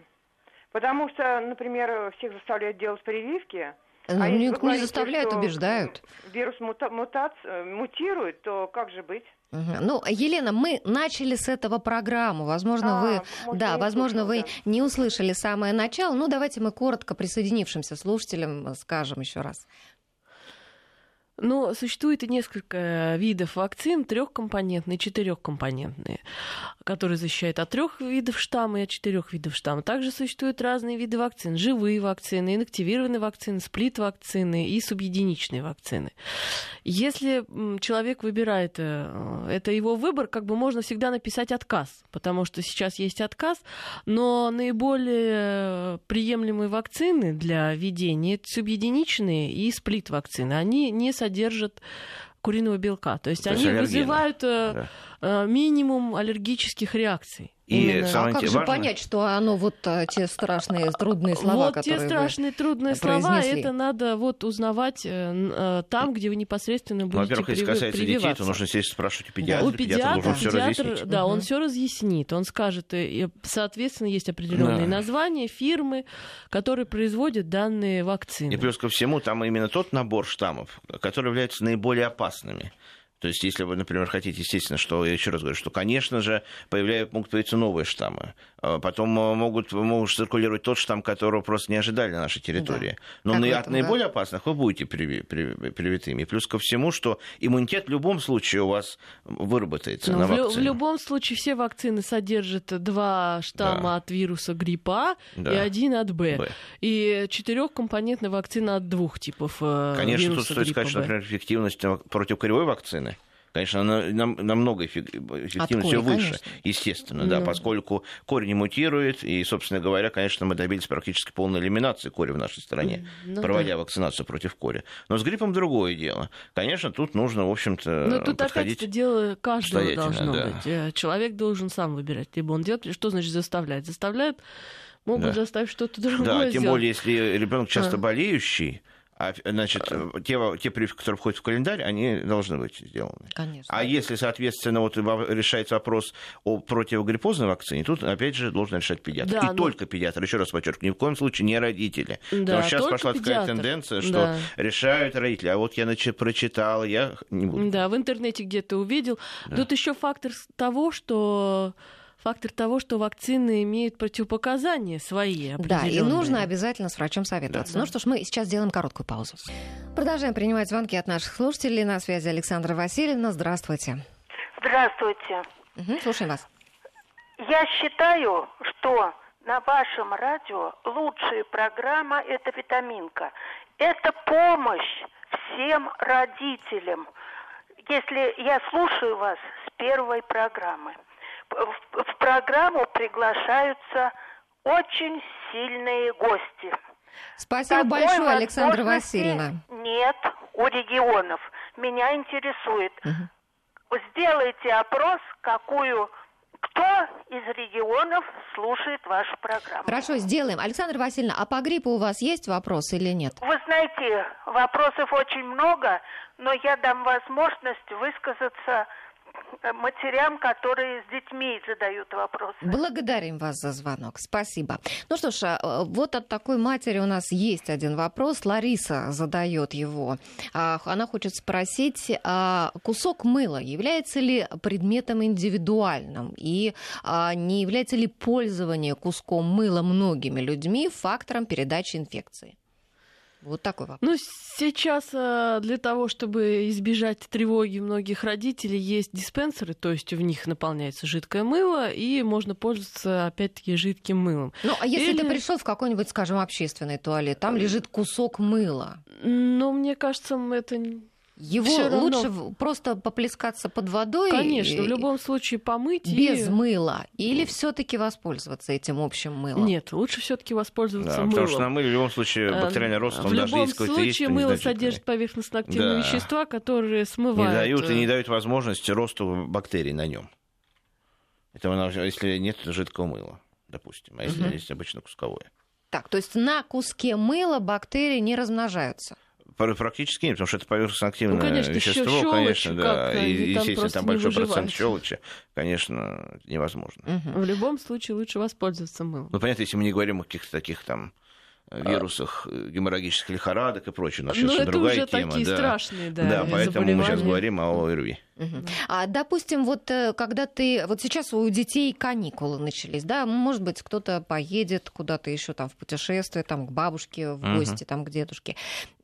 Потому что, например, всех заставляют делать прививки.
Ну, а не, не заставляют, убеждают.
Вирус мута, мутац, мутирует, то как же быть?
Ну, Елена, мы начали с этого программу. Возможно, а, вы, может, да, возможно, вы да. не услышали самое начало. Ну, давайте мы коротко присоединившимся слушателям скажем еще раз.
Но существует и несколько видов вакцин, трехкомпонентные, четырехкомпонентные, которые защищают от трех видов штамма и от четырех видов штамма. Также существуют разные виды вакцин: живые вакцины, инактивированные вакцины, сплит-вакцины и субъединичные вакцины. Если человек выбирает, э, это его выбор, как бы можно всегда написать отказ, потому что сейчас есть отказ, но наиболее приемлемые вакцины для введения субъединичные и сплит-вакцины. Они не содержат куриного белка. То есть То они вызывают э, да. Э, минимум аллергических реакций.
И Именно. а как же понять, что оно вот э, те страшные трудные слова,
вот
которые
те страшные трудные слова, это надо вот узнавать э, там, где вы непосредственно будете
Во-первых, если касается
прививаться.
детей, то нужно здесь спрашивать у педиатра.
У педиатра,
педиатр,
все разъяснить. Да, угу. он все разъяснит. Он скажет, и, соответственно, есть определенные да. названия фирмы, которые производят данные вакцины.
И плюс ко всему, там именно тот набор штаммов, которые являются наиболее опасными. То есть, если вы, например, хотите, естественно, что, я еще раз говорю, что, конечно же, появляются, могут появиться новые штаммы. А потом э, могут, могут циркулировать тот штамм, которого просто не ожидали на нашей территории. Да. Но на, от наиболее да? опасных вы будете приви, приви, привитыми. Плюс ко всему, что иммунитет в любом случае у вас выработается
ну,
на
в,
вакцине.
В любом случае все вакцины содержат два штамма да. от вируса гриппа да. и один от Б. Б. И четырехкомпонентная вакцина от двух типов э,
Конечно,
вируса
тут стоит сказать, что, например, эффективность против коревой вакцины конечно, она нам, намного эффективность все выше, конечно. естественно, да, да, поскольку корень мутирует, и, собственно говоря, конечно, мы добились практически полной элиминации кори в нашей стране, ну, проводя да. вакцинацию против кори. Но с гриппом другое дело. Конечно, тут нужно, в общем-то,
Но тут опять это дело каждого должно да. быть. Э, человек должен сам выбирать, либо он делает, что значит заставлять? Заставляют могут да. заставить что-то другое.
Да, тем
сделать.
более, если ребенок часто а. болеющий, а, значит, те, те прививки, которые входят в календарь, они должны быть сделаны.
Конечно.
А если, соответственно, вот решается вопрос о противогриппозной вакцине, тут, опять же, должен решать педиатр. Да, и но... только педиатр, еще раз подчеркну, ни в коем случае не родители. Да, Потому что сейчас пошла педиатр. такая тенденция, что да. решают родители. А вот я значит, прочитал, я не буду.
Да, в интернете где-то увидел. Да. Тут еще фактор того, что фактор того, что вакцины имеют противопоказания свои.
Да, и нужно обязательно с врачом советоваться. Да, ну да. что ж, мы сейчас сделаем короткую паузу. Продолжаем принимать звонки от наших слушателей. На связи Александра Васильевна. Здравствуйте.
Здравствуйте.
Угу, слушаем вас.
Я считаю, что на вашем радио лучшая программа – это «Витаминка». Это помощь всем родителям. Если я слушаю вас с первой программы – в, в программу приглашаются очень сильные гости.
Спасибо Такой большое, Александра Васильевна.
Нет у регионов. Меня интересует. Угу. Сделайте опрос, какую кто из регионов слушает вашу программу.
Хорошо, сделаем. Александра Васильевна, а по гриппу у вас есть вопросы или нет?
Вы знаете, вопросов очень много, но я дам возможность высказаться матерям, которые с детьми задают вопросы.
Благодарим вас за звонок. Спасибо. Ну что ж, а, вот от такой матери у нас есть один вопрос. Лариса задает его. А, она хочет спросить, а кусок мыла является ли предметом индивидуальным? И не является ли пользование куском мыла многими людьми фактором передачи инфекции? Вот такой вопрос.
Ну, сейчас э, для того, чтобы избежать тревоги многих родителей, есть диспенсеры, то есть в них наполняется жидкое мыло, и можно пользоваться, опять-таки, жидким мылом.
Ну, а если Или... ты пришел в какой-нибудь, скажем, общественный туалет, там лежит кусок мыла?
Ну, мне кажется, это
его Всё лучше равно... просто поплескаться под водой.
Конечно, в любом случае помыть
без
и...
мыла, или все-таки воспользоваться этим общим мылом.
Нет, лучше все-таки воспользоваться
да,
мылом.
Потому что на мыле в любом случае э, бактериальный рост, он
в
даже
любом
есть какой-то
случае
есть,
мыло содержит поверхностно-активные да. вещества, которые смывают.
Не дают и не
э,
дают возможности росту бактерий на нем. Это если нет жидкого мыла, допустим, а если угу. есть обычно кусковое.
Так, то есть на куске мыла бактерии не размножаются?
Практически нет, потому что это поверхностно активное ну, конечно, вещество, щелочь, конечно, да. И, естественно, там большой процент щелочи, конечно, невозможно.
Угу. В любом случае лучше воспользоваться мылом.
Ну, понятно, если мы не говорим о каких-то таких там Э, вирусах а... геморрагических лихорадок и прочее. У нас сейчас
это
другая
уже
тема.
Такие
да.
страшные, да,
да поэтому мы сейчас говорим о ОРВИ.
Угу. А, допустим, вот э, когда ты... Вот сейчас у детей каникулы начались, да? Может быть, кто-то поедет куда-то еще там в путешествие, там к бабушке в гости, угу. там к дедушке.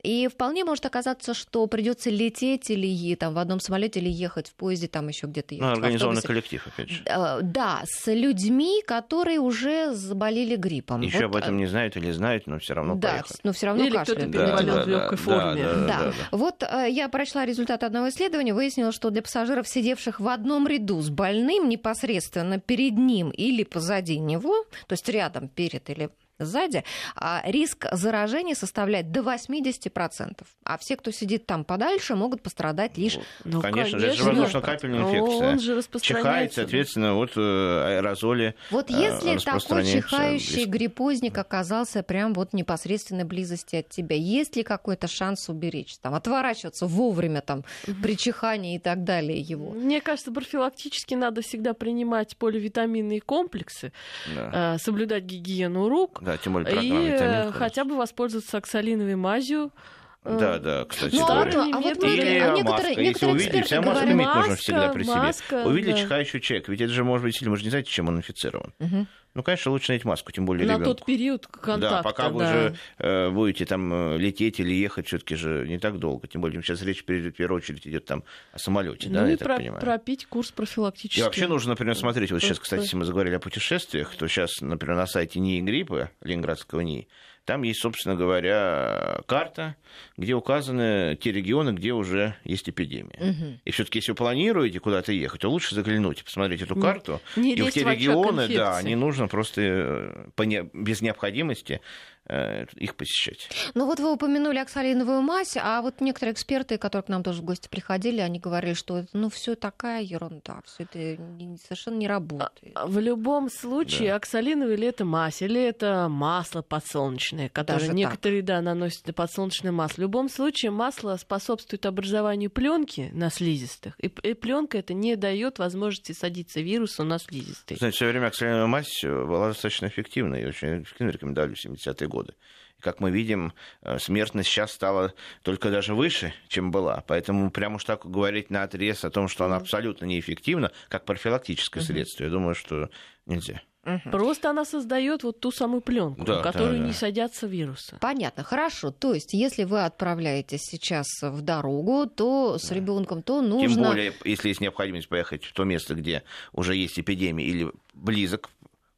И вполне может оказаться, что придется лететь или там в одном самолете или ехать в поезде, там еще где-то ехать.
Ну, организованный коллектив, опять же.
Да, с людьми, которые уже заболели гриппом.
Еще вот... об этом не знают или знают, но все равно
да,
поехали.
но все равно
Или кто-то переболел да, в легкой да, форме.
Да, да, да, да. Вот э, я прочла результат одного исследования, выяснилось, что для пассажиров, сидевших в одном ряду с больным непосредственно перед ним или позади него, то есть рядом, перед или сзади, а риск заражения составляет до 80%. А все, кто сидит там подальше, могут пострадать лишь...
Ну, конечно, конечно. это же воздушно-капельная инфекция.
Он же
Чихает, соответственно, вот э, аэрозоли
Вот э, если такой чихающий гриппозник оказался прям вот непосредственной близости от тебя, есть ли какой-то шанс уберечь? Там, отворачиваться вовремя там, при чихании и так далее его?
Мне кажется, профилактически надо всегда принимать поливитаминные комплексы, да. Э, соблюдать гигиену рук,
да, тем более
И э, хотя бы воспользоваться оксалиновой мазью.
Да, да, кстати
ну,
говоря.
А, вот
Или
а некоторые,
маска.
некоторые
Если увидели, вся маска
говорят,
иметь нужно всегда при себе.
Маска,
увидели
да.
чихающий человек, ведь это же может быть сильно, вы же не знаете, чем он инфицирован. Угу. Ну, конечно, лучше снять маску, тем более
На
ребенку.
тот период контакта,
Да, пока
да.
вы уже э, будете там э, лететь или ехать, все таки же не так долго. Тем более сейчас речь в первую очередь идет там о самолете,
ну
да,
и
я
про-
так понимаю.
пропить курс профилактический.
И вообще нужно, например, смотреть, вот сейчас, кстати, мы заговорили о путешествиях, то сейчас, например, на сайте НИИ гриппа, Ленинградского НИИ, там есть, собственно говоря, карта, где указаны те регионы, где уже есть эпидемия.
Мгм.
И все-таки, если вы планируете куда-то ехать, то лучше заглянуть и посмотреть эту карту.
не
и в те регионы, да, не нужно просто э, по не- без необходимости их посещать.
Ну вот вы упомянули оксалиновую мазь, а вот некоторые эксперты, которые к нам тоже в гости приходили, они говорили, что это, ну все такая ерунда, все это совершенно не работает.
В любом случае,
Да.
оксалиновый или это мазь, или это масло подсолнечное, которое
Даже
некоторые, да, наносят на подсолнечное масло. В любом случае, масло способствует образованию пленки на слизистых, и, пленка это не дает возможности садиться вирусу на слизистый.
Знаете, все время оксалиновая мазь была достаточно эффективной, и очень эффективно рекомендовали в 70-е годы. И, как мы видим, э, смертность сейчас стала только даже выше, чем была. Поэтому прямо уж так говорить на отрез о том, что она абсолютно неэффективна, как профилактическое средство, я думаю, что нельзя.
Мгм.
Просто она создает вот ту самую пленку,
Да,
на которую
да, да.
не садятся вирусы.
Понятно, хорошо. То есть, если вы отправляетесь сейчас в дорогу, то с ребенком, то нужно.
Тем более, если есть необходимость поехать в то место, где уже есть эпидемия или близок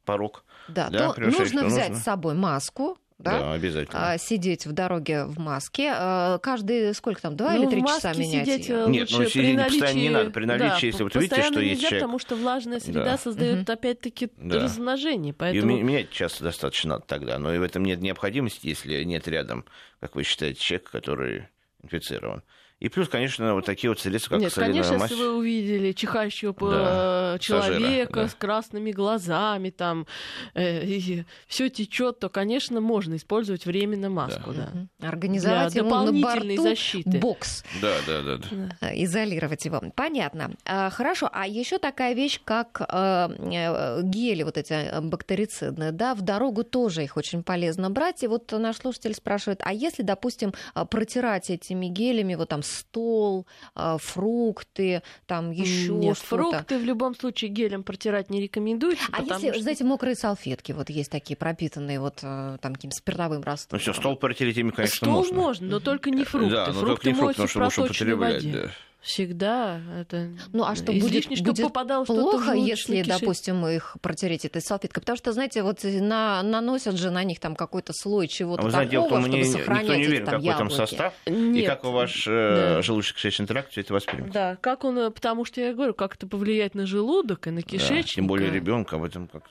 порог.
да,
да,
то нужно взять
нужно.
с собой маску.
Да,
Да?
обязательно.
а, сидеть в дороге в маске. А, каждые сколько там, два
Ну,
или три часа менять
сидеть,
её?
э,
Нет, ну, сидеть
при
постоянно
наличии...
не надо. При наличии, если вот видите, что есть
нельзя,
человек-
потому что влажная среда
Да.
создает
Мгм.
опять-таки
Да.
размножение,
И
поэтому...
ме- менять часто достаточно надо тогда, но и в этом нет необходимости, если нет рядом, как вы считаете, человека, который инфицирован. И плюс, конечно, вот такие вот средства, как
Нет, конечно,
мазь.
если вы увидели чихающего
Да.
э, человека
да.
с красными глазами, там э, все течет, то, конечно, можно использовать временно маску. Да.
Да. Организовать
Для
ему на борту
защиты.
бокс.
Да, да, да. да.
Э, Изолировать его. Понятно. А, Хорошо. А еще такая вещь, как э, э, гели вот эти э, бактерицидные, да, в дорогу тоже их очень полезно брать. И вот наш слушатель спрашивает, а если, допустим, э, протирать этими гелями вот там стол, э, фрукты, там еще
Нет,
что-то?
фрукты в любом случае гелем протирать не рекомендуется.
А если,
что...
знаете, мокрые салфетки, вот есть такие пропитанные вот э, там каким-то спиртовым
Ну
раствором.
все, стол протереть ими, конечно,
Стол
можно.
можно, но только не фрукты.
Да, но
фрукты
только не фрукты, потому что
в
лучше употреблять.
воде.
Да.
Всегда это
Ну а что будет,
чтобы
будет
попадало
плохо,
желудочную
если,
кишечную.
допустим, их протереть этой салфеткой? Потому что, знаете, вот на, наносят же на них там какой-то слой чего-то
А вы знаете, дело
такого,
мне
чтобы
никто
сохранять
не
эти
уверен,
там
какой там состав и
Нет.
как ваш э,
Да.
желудочно-кишечный тракт все это воспримет.
Да, как он, э, потому что я говорю, как это повлияет на желудок и на
Да,
кишечник.
Тем более ребенка об этом как.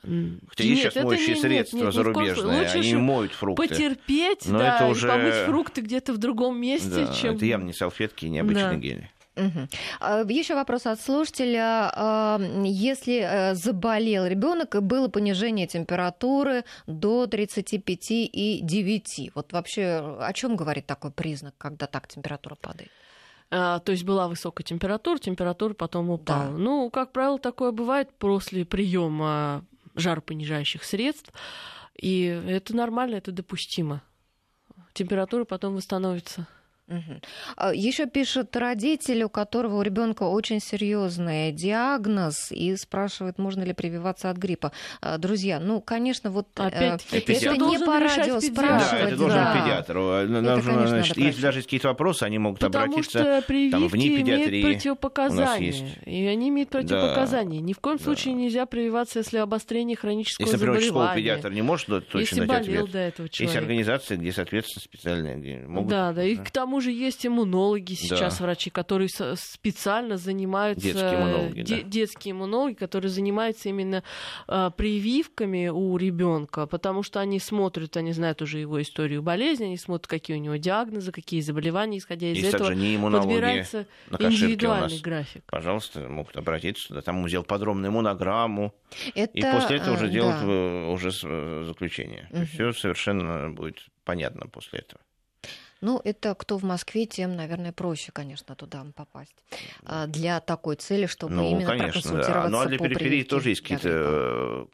Хотя есть
Нет,
сейчас моющие
не- нет,
средства
нет, коем
зарубежные.
Лучше
они моют фрукты.
Потерпеть,
Но
да,
это
и
уже-
помыть фрукты где-то в другом месте,
Да,
чем...
это явно не салфетки и не обычные
Да.
гели.
Еще вопрос от слушателя. А, Если э, заболел ребенок и было понижение температуры до 35,9, вот вообще о чем говорит такой признак, когда так температура падает?
А, то есть была высокая температура, температура потом упала.
Да.
Ну, как правило, такое бывает после приема жаропонижающих средств. И это нормально, это допустимо. Температура потом восстановится.
Еще пишет родитель, у которого у ребенка очень серьезный диагноз, и спрашивает, можно ли прививаться от гриппа. А, Друзья, ну, конечно, вот э,
Опять-таки,
это
это не по радио
педиатр.
Да,
спрашивать.
это должен
да.
педиатр. Э, Нужно,
конечно,
значит,
спрашивать.
если даже есть какие-то вопросы, они могут
Потому
обратиться.
что прививки
там, вне
имеют
педиатрии у нас
противопоказания.
есть.
И они имеют противопоказания. Ни в коем
Да.
случае нельзя прививаться, если обострение хронического
Если, например,
заболевания.
педиатр не может точно
если
дать
болел
ответ.
до этого
Есть
человека.
организации, где, соответственно, специальные где могут.
Да, да. И к тому же есть иммунологи сейчас,
Да.
врачи, которые специально занимаются...
Детские иммунологи,
де-
да.
Детские иммунологи, которые занимаются именно а, прививками у ребенка, потому что они смотрят, они знают уже его историю болезни, они смотрят, какие у него диагнозы, какие заболевания, исходя из
Есть
этого
также не
подбирается
на
индивидуальный
нас.
график.
Пожалуйста, могут обратиться туда. Там сделать подробную иммунограмму.
Это,
И после этого уже
э,
делать
да.
э, уже э, заключение. Все совершенно будет понятно после этого.
Ну, это кто в Москве, тем, наверное, проще, конечно, туда попасть. А, Для такой цели, чтобы
ну,
именно
конечно, да.
проконсультироваться
Ну, а для периферии тоже есть какие-то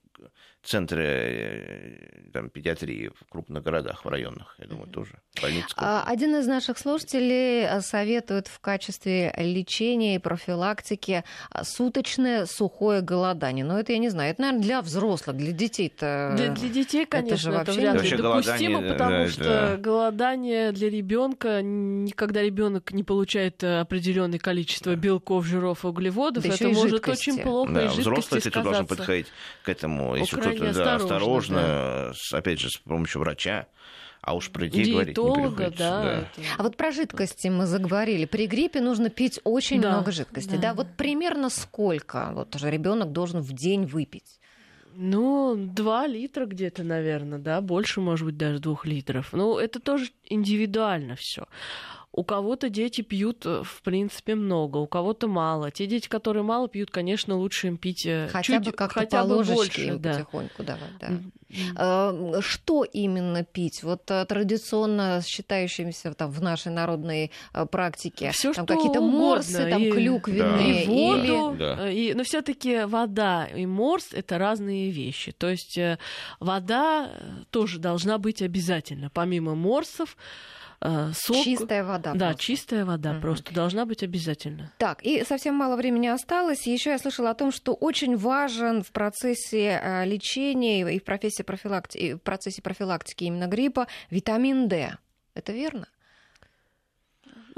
центры э, там, педиатрии в крупных городах, в районах. Я думаю, тоже. Больницы.
А, Один из наших слушателей э, советует в качестве лечения и профилактики а, суточное сухое голодание. Но это я не знаю, это, наверное, для взрослых, для детей-то.
Для, для детей,
это же
конечно, это,
вообще
вряд ли
Вообще
допустимо,
голодание,
потому
да,
что
это-
голодание для ребенка, когда ребенок не получает э, определенное количество белков, жиров, углеводов,
Да
это
и
может
жидкости.
очень плохо
Да,
и жидкости
взрослый, кстати, должен
сказаться.
подходить к этому, если кто-то да,
осторожно,
осторожно, с- опять же, с помощью врача. А уж про детей говорить не
да.
да.
это-
А вот про жидкости мы заговорили. При гриппе нужно пить очень
Да,
много жидкости. Да.
да.
вот примерно сколько вот ребенок должен в день выпить?
Ну, два литра где-то, наверное, да, больше, может быть, даже двух литров. Ну, это тоже индивидуально все. У кого-то дети пьют, э, в принципе, много, у кого-то мало. Те дети, которые мало пьют, конечно, лучше им пить э,
Хотя
чуть,
бы как-то
хотя
по
бы
ложечке
больше,
им
да.
потихоньку давать. Да. А, Что именно пить? Вот а, традиционно считающимся там, в нашей народной практике
Всё,
там
что
какие-то
угодно,
морсы, там
и-
клюквенные
И воду,
или
Да.
э, и, но все-таки вода и морс это разные вещи. То есть э, вода э, тоже должна быть обязательно, помимо морсов, э, сок.
чистая вода.
Да,
просто.
чистая вода
Мгм.
просто должна быть обязательно.
Так, и совсем мало времени осталось. Еще я слышала о том, что очень важен в процессе а, лечения и в, профессии профилакти- в процессе профилактики именно гриппа витамин D. Это верно?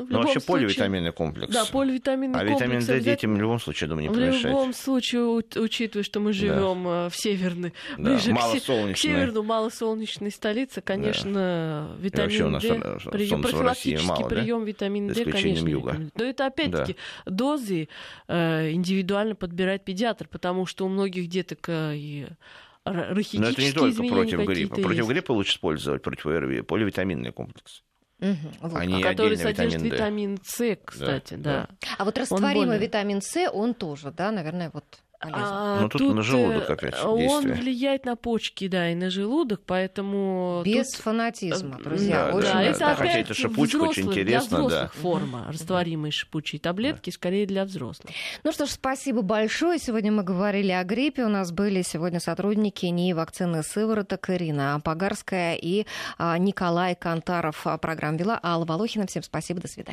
Ну, в
Ну, вообще
случае-
поливитаминный комплекс.
Да, поливитаминный
а
комплекс
витамин D
обязательно.
детям в любом случае, думаю, не
В
помешает.
любом случае, учитывая, что мы живем э, в северной,
Да,
ближе к, се- к северну малосолнечной столице, конечно, витамин
у нас,
D,
э,
прием,
в
профилактический
мало, да?
прием витамина
За
D, конечно.
юга.
Но это опять-таки дозы э, индивидуально подбирает педиатр, потому что у многих деток э, и р-
Но это не
рахитические
только против гриппа. Против
есть.
гриппа лучше использовать против ОРВИ поливитаминный комплекс.
Мгм, вот
А
как.
не
который
отдельно
содержит
витамин
витамин. С, кстати,
да.
да.
А вот растворимый
более-
витамин С, он тоже, да, наверное, вот полезен.
А
Ну, тут на желудок
э,
опять
Он
действие.
влияет на почки, да, и на желудок, поэтому...
Без
тут-
фанатизма,
э,
друзья.
Да,
очень
да,
да,
да,
это
да.
опять
Хотя это шипучка очень
взрослых,
интересно,
для взрослых
да.
форма растворимой шипучей таблетки, скорее для взрослых.
Ну что ж, спасибо большое. Сегодня мы говорили о гриппе. У нас были сегодня сотрудники НИИ вакцины сывороток Ирина Погарская и а, Николай Кантаров. Программу вела Алла Волохина. Всем спасибо, до свидания.